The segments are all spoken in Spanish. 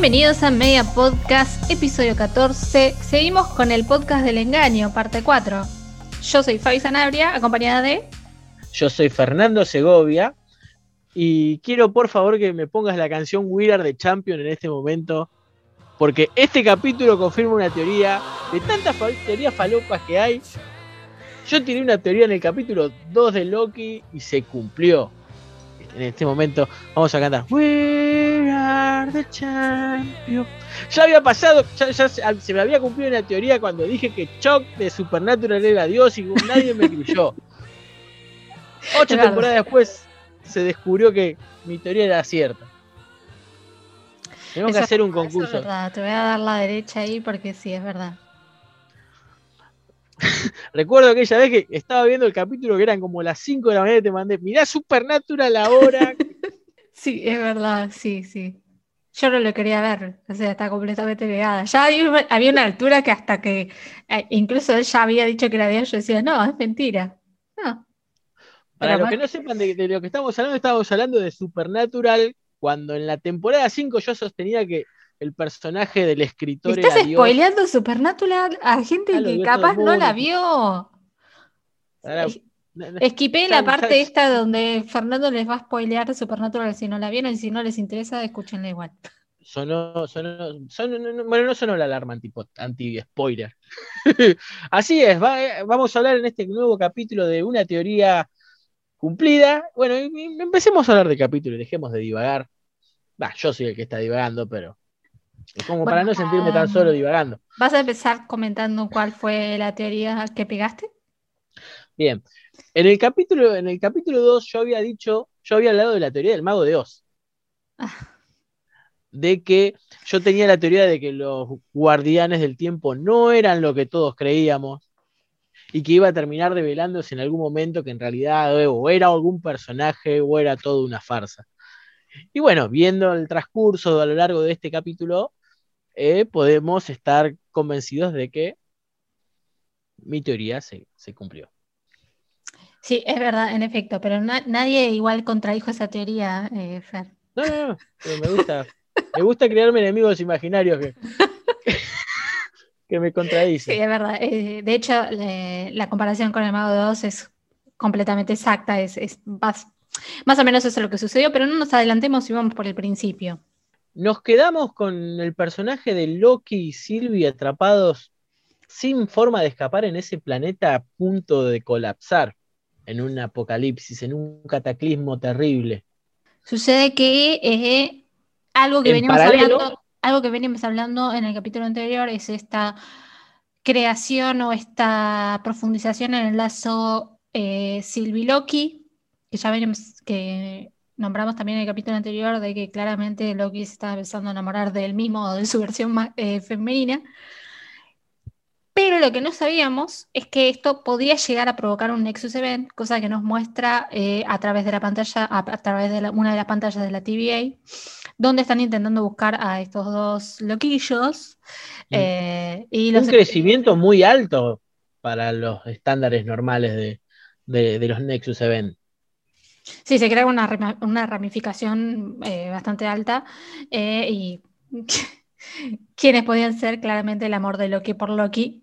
Bienvenidos a Media Podcast, episodio 14. Seguimos con el podcast del engaño, parte 4. Yo soy Fabi Sanabria, acompañada de. Yo soy Fernando Segovia. Y quiero por favor que me pongas la canción We Are the Champion en este momento. Porque este capítulo confirma una teoría de tantas teorías falopas que hay. Yo tiré una teoría en el capítulo 2 de Loki y se cumplió. En este momento vamos a cantar We are the champion. Ya había pasado, ya, se me había cumplido una teoría cuando dije que Chuck de Supernatural era Dios y nadie me creyó. Ocho temporadas después se descubrió que mi teoría era cierta. Tenemos que hacer un concurso. Te voy a dar la derecha ahí porque sí, es verdad. Recuerdo aquella vez que estaba viendo el capítulo que eran como las 5 de la mañana y te mandé, mirá Supernatural ahora. sí, es verdad, sí, sí. Yo no lo quería ver, o sea, está completamente negada. Ya había, una altura que hasta que, eh, incluso él ya había dicho que era Dios, yo decía, no, es mentira. No. Para los que no sepan de, lo que estamos hablando, estamos hablando de Supernatural, cuando en la temporada 5 yo sostenía que el personaje del escritor ¿Estás spoileando Supernatural a gente que capaz no la vio? Esquipé la parte esta donde Fernando les va a spoilear Supernatural si no la vieron y si no les interesa, escúchenla igual. Sonó, sonó, bueno, no sonó la alarma anti-spoiler. Así es, eh, vamos a hablar en este nuevo capítulo de una teoría cumplida. Bueno, empecemos a hablar de capítulo y dejemos de divagar. Va, yo soy el que está divagando, pero es como para no sentirme tan solo divagando. ¿Vas a empezar comentando cuál fue la teoría que pegaste? Bien. En el capítulo, en el capítulo 2 yo había dicho, yo había hablado de la teoría del mago de Oz. Ah. De que yo tenía la teoría de que los guardianes del tiempo no eran lo que todos creíamos y que iba a terminar revelándose en algún momento que en realidad o era algún personaje o era todo una farsa. Y bueno, viendo el transcurso a lo largo de este capítulo, eh, podemos estar convencidos de que mi teoría se, cumplió. Sí, es verdad, en efecto, pero nadie igual contradijo esa teoría, eh, Fer. No, no, no, me gusta, me gusta crearme enemigos imaginarios que, que me contradicen. Sí, es verdad. Eh, de hecho, la comparación con el Mago de Oz es completamente exacta, es, es más, más o menos eso es lo que sucedió, pero no nos adelantemos y vamos por el principio. Nos quedamos con el personaje de Loki y Sylvie atrapados sin forma de escapar en ese planeta a punto de colapsar, en un apocalipsis, en un cataclismo terrible. Sucede que eh, algo que venimos hablando, algo que venimos hablando en el capítulo anterior es esta creación o esta profundización en el lazo eh, Sylvie-Loki, que ya venimos, que nombramos también en el capítulo anterior de que claramente Loki se estaba empezando a enamorar de él mismo o de su versión más, eh, femenina. Pero lo que no sabíamos es que esto podía llegar a provocar un Nexus Event, cosa que nos muestra eh, a través de la pantalla, a, través de una de las pantallas de la TVA, donde están intentando buscar a estos dos loquillos. Eh, y un crecimiento muy alto para los estándares normales de, de los Nexus Event. Sí, se crea una, una ramificación eh, bastante alta eh, y quienes podían ser claramente el amor de Loki por Loki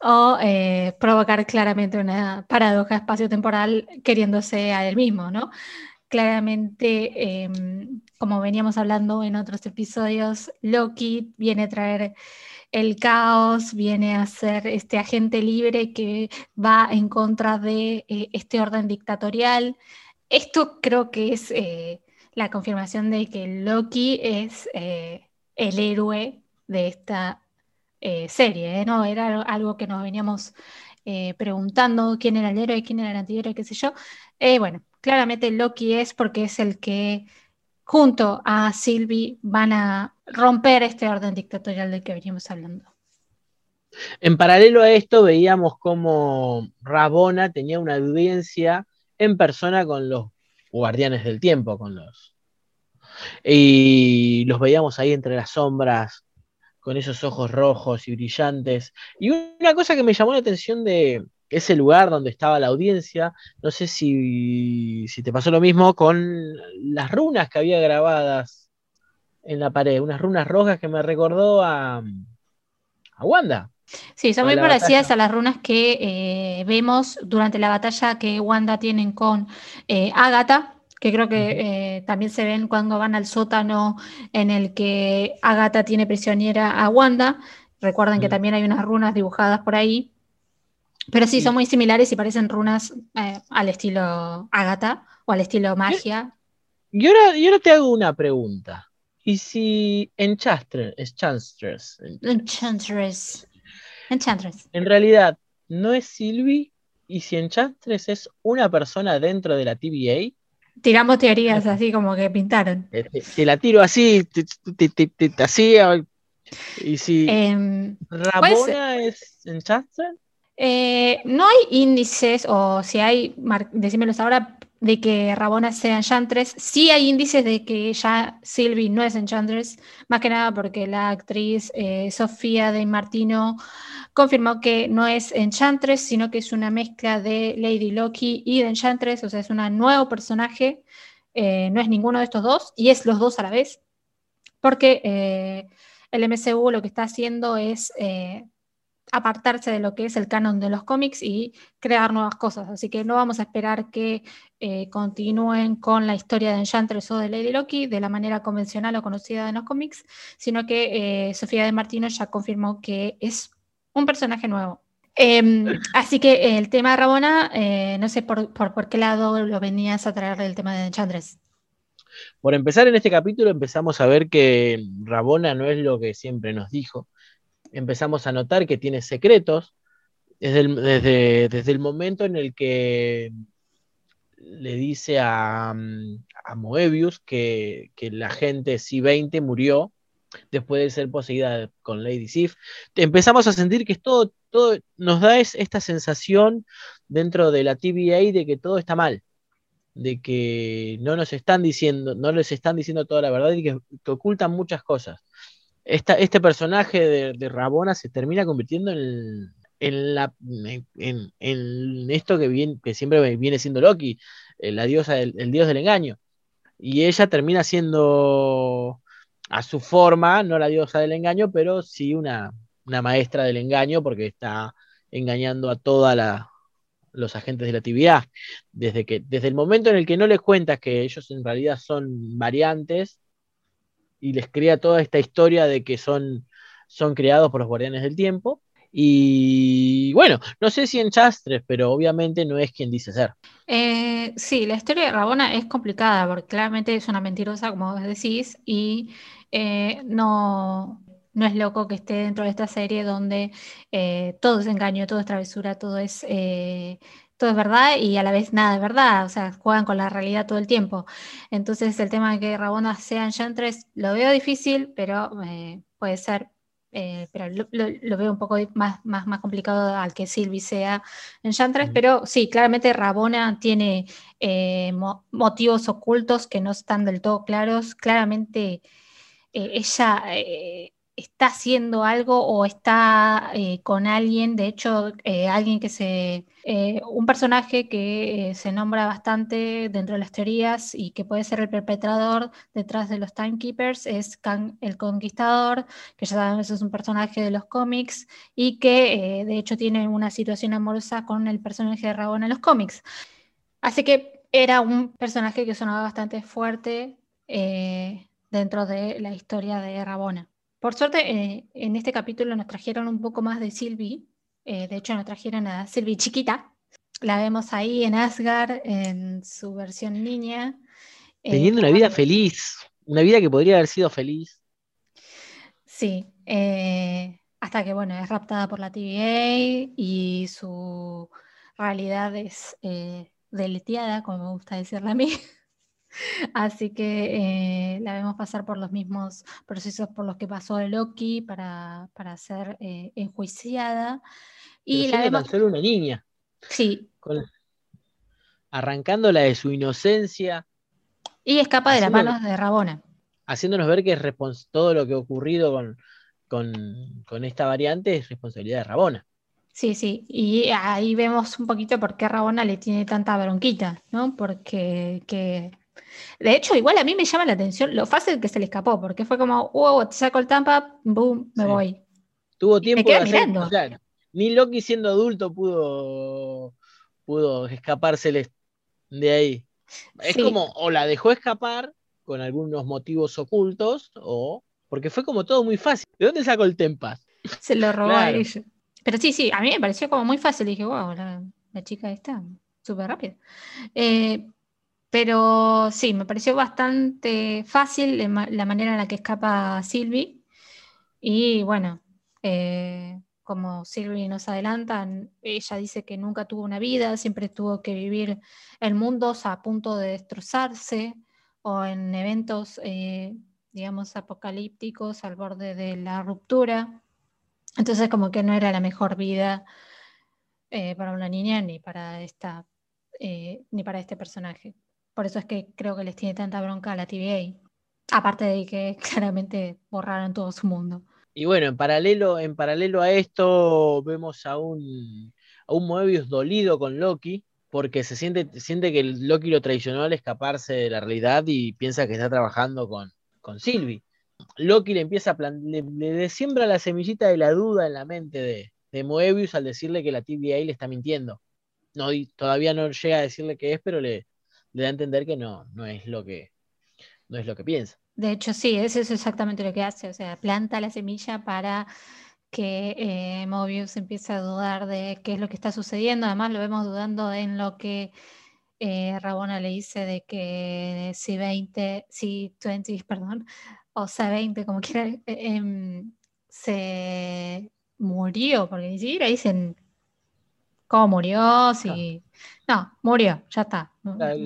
o eh, provocar claramente una paradoja espacio-temporal queriéndose a él mismo, ¿no? Claramente, em, como veníamos hablando en otros episodios, Loki viene a traer el caos, viene a ser este agente libre que va en contra de este orden dictatorial esto creo que es eh, la confirmación de que Loki es eh, el héroe de esta eh, serie, ¿no? Era algo que nos veníamos preguntando quién era el héroe, quién era el antihéroe, qué sé yo. bueno, claramente Loki es porque es el que junto a Sylvie van a romper este orden dictatorial del que veníamos hablando. En paralelo a esto veíamos como Rabona tenía una audiencia en persona con los guardianes del tiempo, con los... Y los veíamos ahí entre las sombras, con esos ojos rojos y brillantes. Y una cosa que me llamó la atención de ese lugar donde estaba la audiencia, no sé si, si te pasó lo mismo con las runas que había grabadas en la pared, unas runas rojas que me recordó a, a Wanda. Sí, son muy parecidas a las runas que eh, vemos durante la batalla que Wanda tienen con eh, Agatha, que creo que eh, también se ven cuando van al sótano en el que Agatha tiene prisionera a Wanda. Recuerden que también hay unas runas dibujadas por ahí. Pero sí, son muy similares y parecen runas al estilo Agatha o al estilo magia. Y ahora, y ahora te hago una pregunta. ¿Y si Enchantress, Enchantress, Enchantress, Enchantress, en realidad no es Sylvie? ¿Y si Enchantress es una persona dentro de la TVA? Tiramos teorías así como que pintaron. Eh, te, la tiro así, así. Y si em, Ramona es Enchantress. Eh, no hay índices, o si hay, decímelos ahora, de que Rabona sea Enchantress. Sí hay índices de que ya Sylvie no es Enchantress, más que nada porque la actriz eh, Sofía de Martino confirmó que no es Enchantress, sino que es una mezcla de Lady Loki y de Enchantress, o sea, es un nuevo personaje, eh, no es ninguno de estos dos, y es los dos a la vez, porque eh, el MCU lo que está haciendo es apartarse de lo que es el canon de los cómics y crear nuevas cosas. Así que no vamos a esperar que eh, continúen con la historia de Enchantress o de Lady Loki de la manera convencional o conocida en los cómics, sino que eh, Sofía de Martino ya confirmó que es un personaje nuevo. Em, así que el tema de Rabona, eh, no sé por, por, qué lado lo venías a traer el tema de Enchantress. Por empezar, en este capítulo empezamos a ver que Rabona no es lo que siempre nos dijo empezamos a notar que tiene secretos desde el, desde, el momento en el que le dice a, a Moebius que, que la gente C20 murió después de ser poseída con Lady Sif. Empezamos a sentir que todo, todo nos da esta sensación dentro de la TVA de que todo está mal, de que no nos están diciendo, no les están diciendo toda la verdad y que ocultan muchas cosas este personaje de, Rabona se termina convirtiendo en, la, en, esto que, que siempre viene siendo Loki, eh, la diosa el dios del engaño. Y ella termina siendo a su forma, no la diosa del engaño, pero sí una, maestra del engaño porque está engañando a todos los agentes de la TVA. Desde, que, desde el momento en el que no les cuentas que ellos en realidad son variantes, y les crea toda esta historia de que son, son creados por los guardianes del tiempo. Y bueno, no sé si en Chastres, pero obviamente no es quien dice ser. Eh, sí, la historia de Rabona es complicada porque claramente es una mentirosa, como vos decís, y eh, no, no es loco que esté dentro de esta serie donde eh, todo es engaño, todo es travesura, todo es todo es verdad y a la vez nada es verdad, o sea, juegan con la realidad todo el tiempo. Entonces el tema de que Rabona sea Enchantress lo veo difícil, pero eh, puede ser, eh, pero lo, veo un poco más, más, más complicado al que Sylvie sea Enchantress, pero sí, claramente Rabona tiene eh, motivos ocultos que no están del todo claros, claramente ella está haciendo algo o está eh, con alguien, de hecho, eh, alguien que se, eh, un personaje que se nombra bastante dentro de las teorías y que puede ser el perpetrador detrás de los Timekeepers es el Conquistador, que ya sabemos es un personaje de los cómics y que de hecho tiene una situación amorosa con el personaje de Rabona en los cómics. Así que era un personaje que sonaba bastante fuerte dentro de la historia de Rabona. Por suerte, eh, en este capítulo nos trajeron un poco más de Sylvie. Eh, de hecho, nos trajeron a Sylvie chiquita. La vemos ahí en Asgard, en su versión niña. Eh, Teniendo una vida feliz. Una vida que podría haber sido feliz. Sí. hasta que, bueno, es raptada por la TVA y su realidad es deleteada, como me gusta decirle a mí. Así que eh, la vemos pasar por los mismos procesos por los que pasó Loki para, para ser eh, enjuiciada. Y la vemos... ser una niña. Sí. Arrancándola de su inocencia. Y escapa de las manos de Rabona. Haciéndonos ver que todo lo que ha ocurrido con, con esta variante es responsabilidad de Rabona. Sí, sí, y ahí vemos un poquito por qué Rabona le tiene tanta bronquita, ¿no? Porque que De hecho, igual a mí me llama la atención lo fácil que se le escapó, porque fue como, wow, te saco el tampa, boom, me voy. Tuvo tiempo de hacer, ni Loki siendo adulto pudo, pudo escapársele de ahí. Es como, o la dejó escapar con algunos motivos ocultos, o porque fue como todo muy fácil. ¿De dónde sacó el Tempas? Se lo robó a ella. Pero sí, sí, a mí me pareció como muy fácil. dije, wow, la, chica está súper rápida. Eh, pero sí, me pareció bastante fácil la manera en la que escapa Sylvie. Y bueno, eh, como Sylvie nos adelanta, ella dice que nunca tuvo una vida, siempre tuvo que vivir en mundos a punto de destrozarse o en eventos, eh, digamos, apocalípticos al borde de la ruptura. Entonces como que no era la mejor vida eh, para una niña ni para, esta, ni para este personaje. Por eso es que creo que les tiene tanta bronca a la TVA. Aparte de que claramente borraron todo su mundo. Y bueno, en paralelo, en paralelo a esto, vemos a un, a un Moebius dolido con Loki, porque se siente, siente que Loki lo traicionó al escaparse de la realidad y piensa que está trabajando con, con Sylvie. Loki le empieza a le, le, siembra la semillita de la duda en la mente de, de Moebius al decirle que la TVA le está mintiendo. No, todavía no llega a decirle qué es, pero le, le da a entender que no, no es lo que, no es lo que piensa. De hecho, sí, eso es exactamente lo que hace, o sea, planta la semilla para que eh, Mobius empiece a dudar de qué es lo que está sucediendo. Además, lo vemos dudando en lo que eh, Rabona le dice de que si 20, si 20, perdón, o sea 20, como quiera, em, se murió, porque ni siquiera dicen cómo murió, si... No, murió, ya está.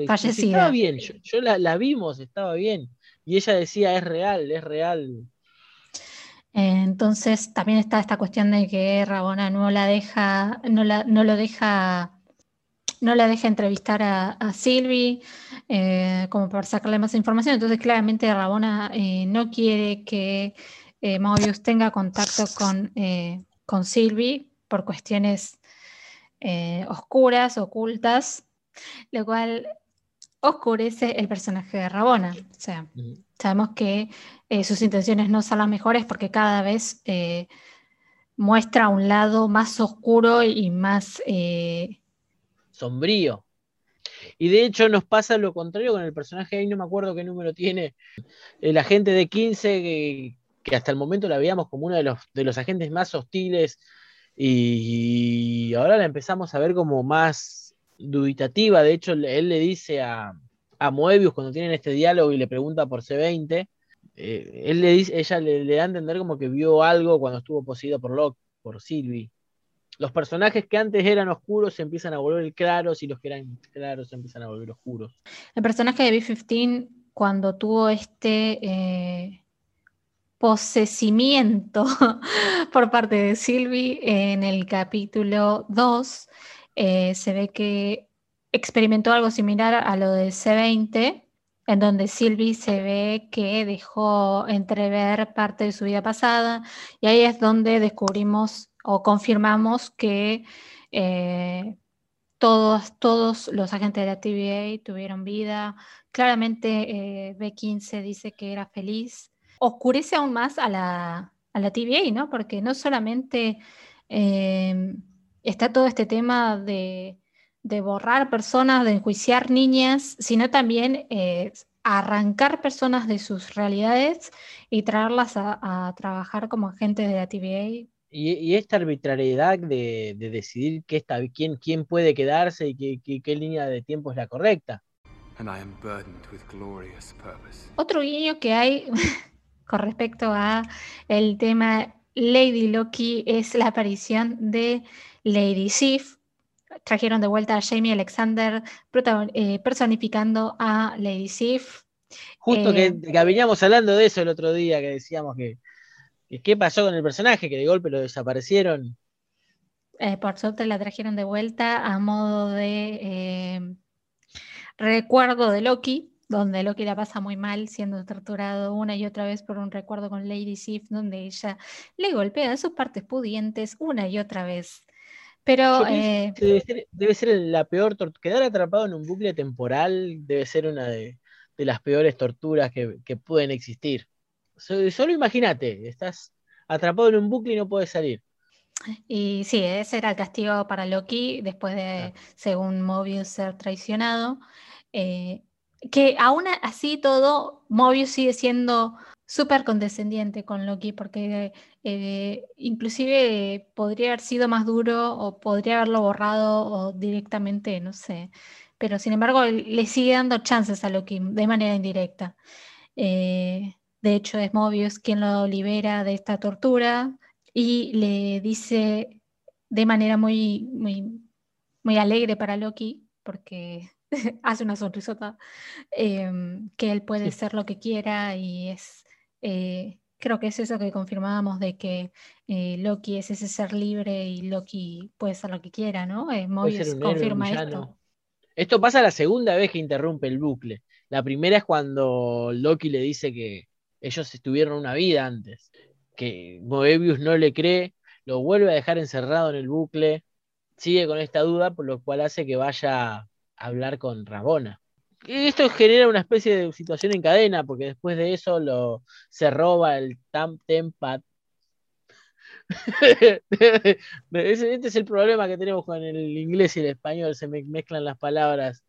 fallecida. Estaba bien, yo, la, vimos, estaba bien. Y ella decía, es real, es real. Entonces también está esta cuestión de que Rabona no la deja, no, la, no lo deja, no la deja entrevistar a, a Silvi eh, como para sacarle más información. Entonces claramente Rabona eh, no quiere que eh, Mobius tenga contacto con, con Silvi por cuestiones eh, oscuras, ocultas, lo cual oscurece el personaje de Rabona. O sea, sabemos que eh, sus intenciones no son las mejores porque cada vez eh, muestra un lado más oscuro y más sombrío. Y de hecho nos pasa lo contrario con el personaje, ahí no me acuerdo qué número tiene, el agente de 15, que, hasta el momento la veíamos como uno de los, de los agentes más hostiles y ahora la empezamos a ver como más dubitativa. De hecho, él le dice a, a Moebius cuando tienen este diálogo y le pregunta por C20, eh, él le dice, ella le, da a entender como que vio algo cuando estuvo poseído por Locke, por Sylvie. Los personajes que antes eran oscuros se empiezan a volver claros y los que eran claros se empiezan a volver oscuros. El personaje de B-15, cuando tuvo este eh, posesimiento por parte de Sylvie en el capítulo 2. Eh, se ve que experimentó algo similar a lo de C20, en donde Sylvie se ve que dejó entrever parte de su vida pasada, y ahí es donde descubrimos o confirmamos que eh, todos, todos los agentes de la TVA tuvieron vida. Claramente eh, B15 dice que era feliz oscurece aún más a la, a la TVA, ¿no? Porque no solamente em, está todo este tema de, borrar personas, de enjuiciar niñas, sino también eh, arrancar personas de sus realidades y traerlas a, trabajar como agentes de la TVA. Y, esta arbitrariedad de, decidir qué está, quién, quién puede quedarse y qué, qué línea de tiempo es la correcta. Otro guiño que hay con respecto a el tema Lady Loki es la aparición de Lady Sif. Trajeron de vuelta a Jamie Alexander eh, personificando a Lady Sif. Justo que, eh, veníamos hablando de eso el otro día, que decíamos que, qué pasó con el personaje, que de golpe lo desaparecieron. Eh, por suerte la trajeron de vuelta a modo de recuerdo de Loki donde Loki la pasa muy mal siendo torturado una y otra vez por un recuerdo con Lady Sif, donde ella le golpea sus partes pudientes una y otra vez. Pero eh, debe, ser, la peor tortura. Quedar atrapado en un bucle temporal debe ser una de, de las peores torturas que, pueden existir. Solo, imagínate, estás atrapado en un bucle y no puedes salir. Y sí, ese era el castigo para Loki después de, ah. según Mobius, ser traicionado. Eh, que aún así todo, Mobius sigue siendo súper condescendiente con Loki, porque eh, inclusive podría haber sido más duro o podría haberlo borrado o directamente, no sé. Pero sin embargo, le sigue dando chances a Loki de manera indirecta. Eh, de hecho, es Mobius quien lo libera de esta tortura y le dice de manera muy, muy, muy alegre para Loki, porque hace una sonrisota, em, que él puede ser lo que quiera y es, eh, creo que es eso que confirmábamos de que eh, Loki es ese ser libre y Loki puede ser lo que quiera, ¿no? Eh, Mobius confirma esto. Esto pasa la segunda vez que interrumpe el bucle. La primera es cuando Loki le dice que ellos estuvieron una vida antes, que Moebius no le cree, lo vuelve a dejar encerrado en el bucle, sigue con esta duda, por lo cual hace que vaya hablar con Rabona. Y esto genera una especie de situación en cadena, porque después de eso lo, se roba el Tam Tempad. este es el problema que tenemos con el inglés y el español, se mezclan las palabras.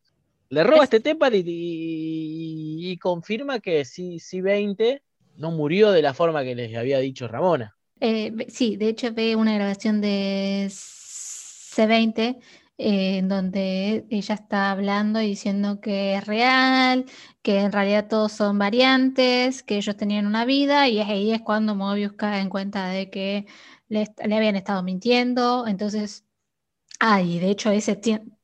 Le roba este Tempad y, confirma que sí, sí 20 no murió de la forma que les había dicho Ramona. Eh, sí, de hecho ve una grabación de C20 eh, en donde ella está hablando y diciendo que es real, que en realidad todos son variantes, que ellos tenían una vida y ahí es cuando Mobius cae en cuenta de que le, habían estado mintiendo. Entonces, ah, de hecho ese,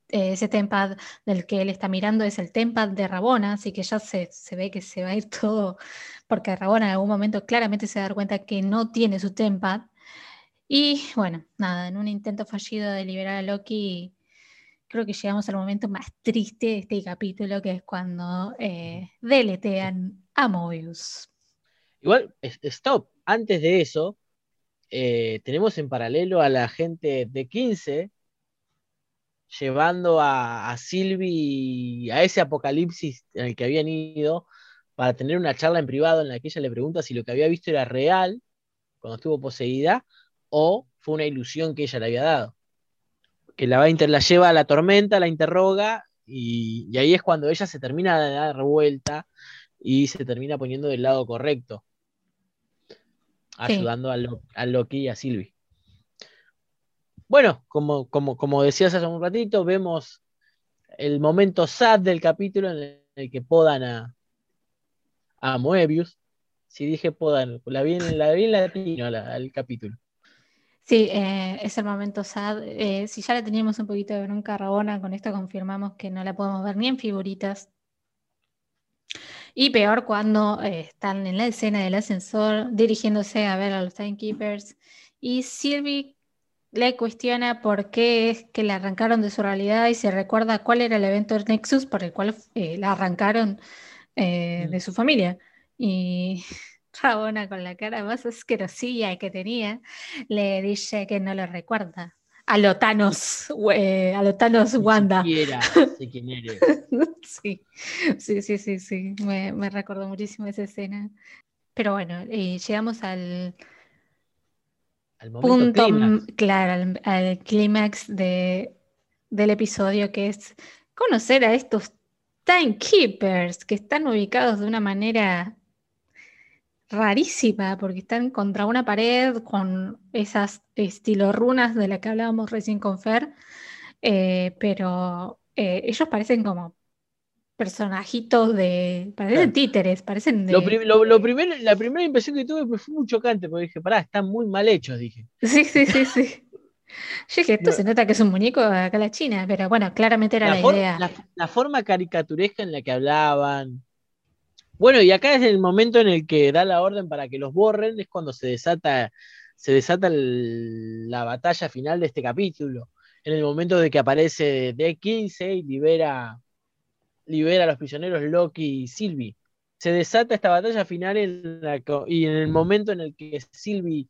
ese tempad del que él está mirando es el tempad de Rabona, así que ya se, se ve que se va a ir todo, porque Rabona en algún momento claramente se va a dar cuenta que no tiene su tempad. Y bueno, nada, en un intento fallido de liberar a Loki, creo que llegamos al momento más triste de este capítulo, que es cuando eh, deletean a Mobius. Igual, stop, antes de eso, eh, tenemos en paralelo a la gente de 15 llevando a, a Sylvie a ese apocalipsis en el que habían ido para tener una charla en privado en la que ella le pregunta si lo que había visto era real cuando estuvo poseída o fue una ilusión que ella le había dado que la, va la lleva a la tormenta, la interroga, y, ahí es cuando ella se termina de dar vuelta y se termina poniendo del lado correcto, ayudando a, Loki y a Sylvie. Bueno, como, como, como decías hace un ratito, vemos el momento sad del capítulo en el que podan a, a Moebius. Si dije podan, la vi en, la vi en latino al capítulo. Sí, eh, es el momento sad. Eh, si ya le teníamos un poquito de bronca a Rabona, con esto confirmamos que no la podemos ver ni en figuritas. Y peor cuando eh, están en la escena del ascensor dirigiéndose a ver a los Timekeepers y Sylvie le cuestiona por qué es que la arrancaron de su realidad y se recuerda cuál era el evento del Nexus por el cual la arrancaron mm. de su familia. Y Rabona con la cara más asquerosilla que tenía, le dice que no lo recuerda. A Lotanos, eh, a Lotanos Wanda. sé quién eres. sí, sí, sí, sí, sí. Me, me, recordó muchísimo esa escena. Pero bueno, eh, llegamos al, al punto, claro, al, clímax de, del episodio, que es conocer a estos timekeepers que están ubicados de una manera rarísima, porque están contra una pared con esas estilo runas de las que hablábamos recién con Fer, eh, pero eh, ellos parecen como personajitos de. parecen títeres, parecen de. Lo, primero, la primera impresión que tuve fue muy chocante, porque dije, pará, están muy mal hechos, dije. Sí, sí, sí, sí. Yo dije, esto se nota que es un muñeco acá en la China, pero bueno, claramente era la, idea. la, forma caricaturesca en la que hablaban, bueno, y acá es el momento en el que da la orden para que los borren, es cuando se desata, se desata la batalla final de este capítulo. En el momento de que aparece D15 y libera, libera a los prisioneros Loki y Sylvie. Se desata esta batalla final y en el momento en el que Sylvie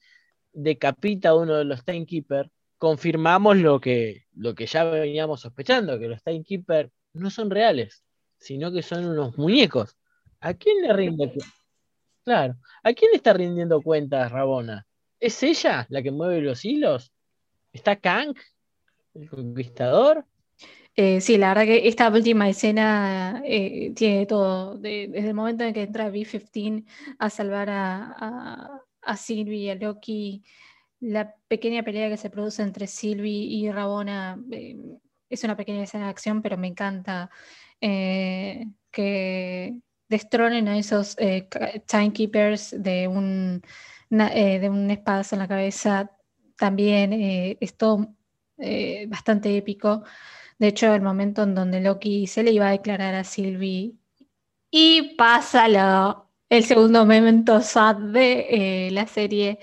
decapita a uno de los Timekeepers, confirmamos lo que, lo que ya veníamos sospechando, que los Timekeepers no son reales, sino que son unos muñecos ¿A quién le rinde? Claro. ¿A quién le está rindiendo cuentas Rabona? ¿Es ella la que mueve los hilos? ¿Está Kang, el conquistador? Eh, sí, la verdad que esta última escena eh, tiene todo. desde el momento en que entra B-15 a salvar a, a, Sylvie y a Loki, la pequeña pelea que se produce entre Sylvie y Rabona eh, es una pequeña escena de acción, pero me encanta que destronen a esos timekeepers de un, de un espadazo en la cabeza. También es todo bastante épico. De hecho, el momento en donde Loki se le iba a declarar a Sylvie y pasa el segundo momento sad de eh, la serie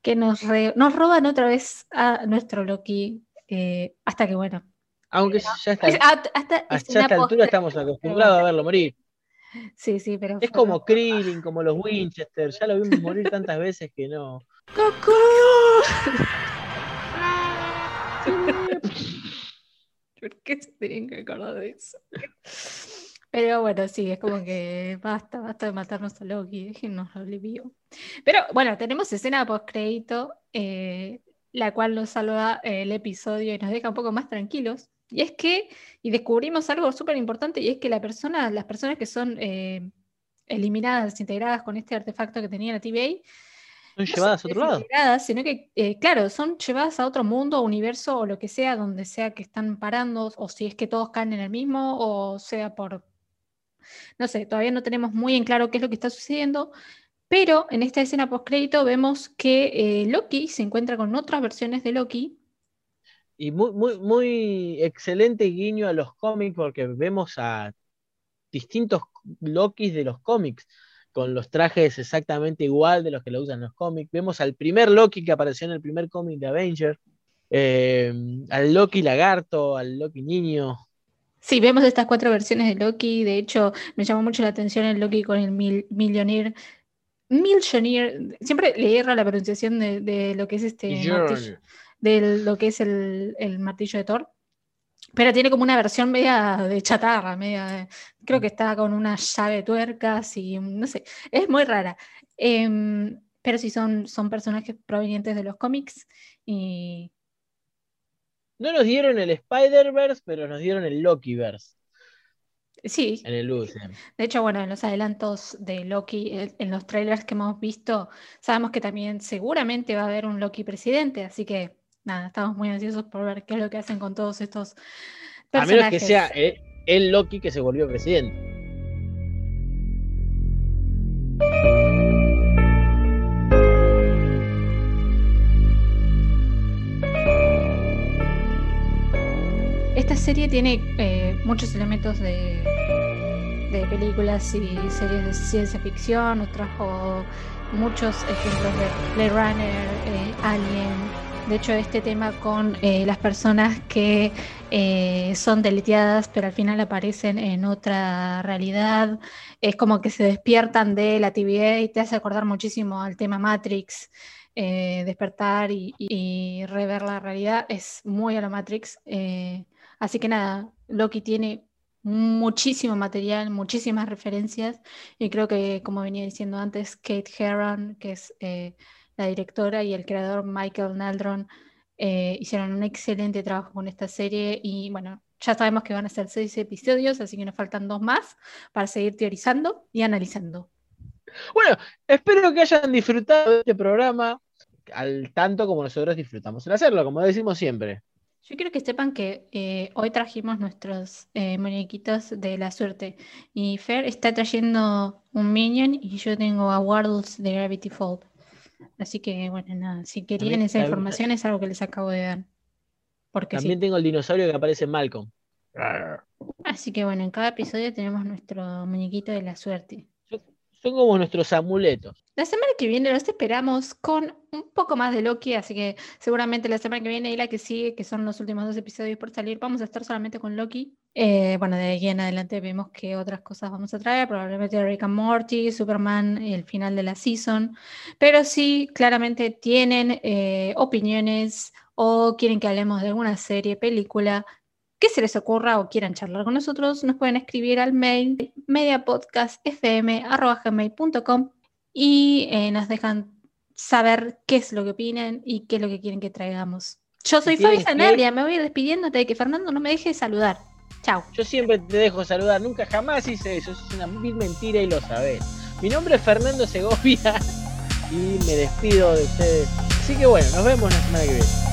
que nos, nos roban otra vez a nuestro Loki eh, hasta que, bueno. Aunque ya está, hasta, a esta altura estamos acostumbrados a verlo morir. Sí, sí, pero. Es como Krillin, como los Winchester, ya lo vimos morir tantas veces que no. ¡Coco! ¿Por qué se tienen que acordar de eso? Pero bueno, sí, es como que basta, basta de matarnos a Loki, déjenos vivo. Pero bueno, tenemos escena post crédito, eh, la cual nos salva eh, el episodio y nos deja un poco más tranquilos. Y es que, y descubrimos algo súper importante, y es que la persona, las personas que son eh, eliminadas, integradas con este artefacto que tenía la TVA, son llevadas a otro lado. Sino que, eh, claro, son llevadas a otro mundo, universo o lo que sea, donde sea que están parando, o si es que todos caen en el mismo, o sea por. No sé, todavía no tenemos muy en claro qué es lo que está sucediendo, pero en esta escena post-crédito vemos que eh, Loki se encuentra con otras versiones de Loki. Y muy, muy, muy excelente guiño a los cómics, porque vemos a distintos Lokis de los cómics con los trajes exactamente igual de los que lo usan los cómics. Vemos al primer Loki que apareció en el primer cómic de Avenger, eh, al Loki lagarto, al Loki niño. Sí, vemos estas cuatro versiones de Loki. De hecho, me llamó mucho la atención el Loki con el mil, Millionaire. siempre le erro la pronunciación de, lo que es este de lo que es el, el martillo de Thor. Pero tiene como una versión media de chatarra, media, creo que está con una llave de tuercas y no sé, es muy rara. Em, pero sí son, son personajes provenientes de los cómics y... No nos dieron el Spider-Verse, pero nos dieron el Loki-Verse. Sí. En el UCM. De hecho, bueno, en los adelantos de Loki, en los trailers que hemos visto, sabemos que también seguramente va a haber un Loki presidente, así que nada, estamos muy ansiosos por ver qué es lo que hacen con todos estos personajes. A menos que sea el, Loki que se volvió presidente. Esta serie tiene eh, muchos elementos de, de, películas y series de ciencia ficción. Nos trajo muchos ejemplos de Blade Runner, eh, Alien, de hecho, este tema con eh, las personas que eh, son deleteadas, pero al final aparecen en otra realidad, es como que se despiertan de la TVA y te hace acordar muchísimo al tema Matrix. Eh, despertar y, rever la realidad es muy a la Matrix. así que nada, Loki tiene muchísimo material, muchísimas referencias y creo que, como venía diciendo antes, Kate Herron, que es la directora y el creador Michael Naldron eh, hicieron un excelente trabajo con esta serie y bueno, ya sabemos que van a ser seis episodios, así que nos faltan dos más para seguir teorizando y analizando. Bueno, espero que hayan disfrutado de este programa al tanto como nosotros disfrutamos en hacerlo, como decimos siempre. Yo quiero que sepan que eh, hoy trajimos nuestros eh, muñequitos de la suerte y Fer está trayendo un Minion y yo tengo a Waddles de Gravity Falls. Así que, bueno, nada, si querían esa información es algo que les acabo de dar. Porque también tengo el dinosaurio que aparece en Malcolm. Así que, bueno, en cada episodio tenemos nuestro muñequito de la suerte. Son como nuestros amuletos. La semana que viene los esperamos con un poco más de Loki, así que seguramente la semana que viene y la que sigue, que son los últimos dos episodios por salir, vamos a estar solamente con Loki. Eh, bueno, de ahí en adelante vemos que otras cosas vamos a traer, probablemente Rick and Morty, Superman, el final de la season, pero sí, claramente tienen eh, opiniones o quieren que hablemos de alguna serie, película que se les ocurra o quieran charlar con nosotros, nos pueden escribir al mail mediapodcastfm.com y eh, nos dejan saber qué es lo que opinan y qué es lo que quieren que traigamos. Yo soy Fabi Sanabria, me voy despidiéndote de que Fernando no me deje saludar. Chao. Yo siempre te dejo saludar, nunca jamás hice eso, es una mil mentira y lo sabes. Mi nombre es Fernando Segovia y me despido de ustedes. Así que bueno, nos vemos la semana que viene.